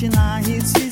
noite na rede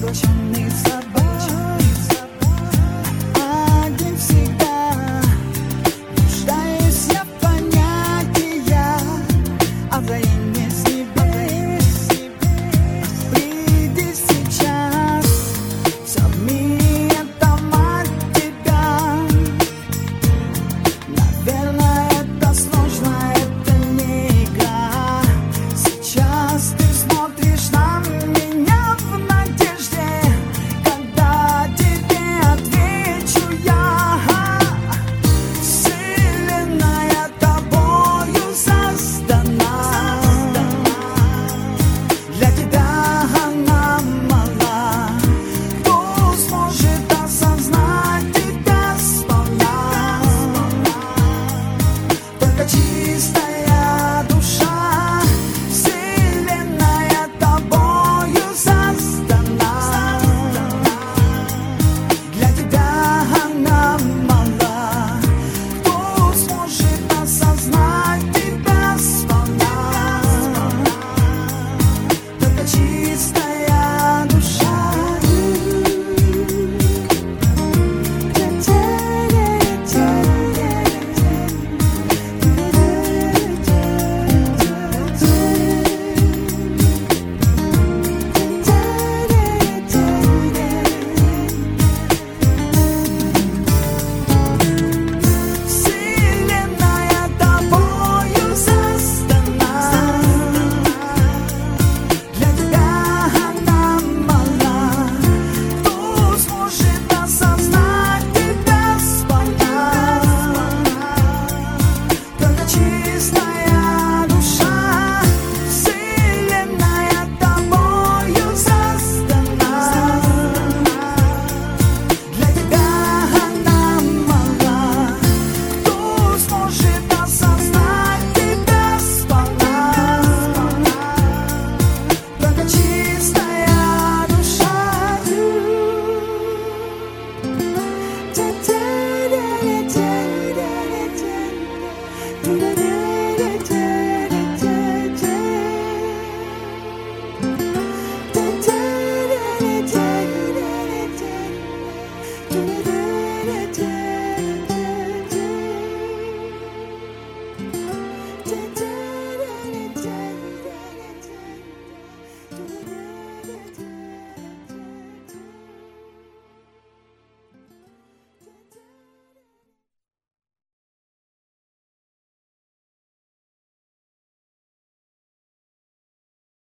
多想你才。do, do, do,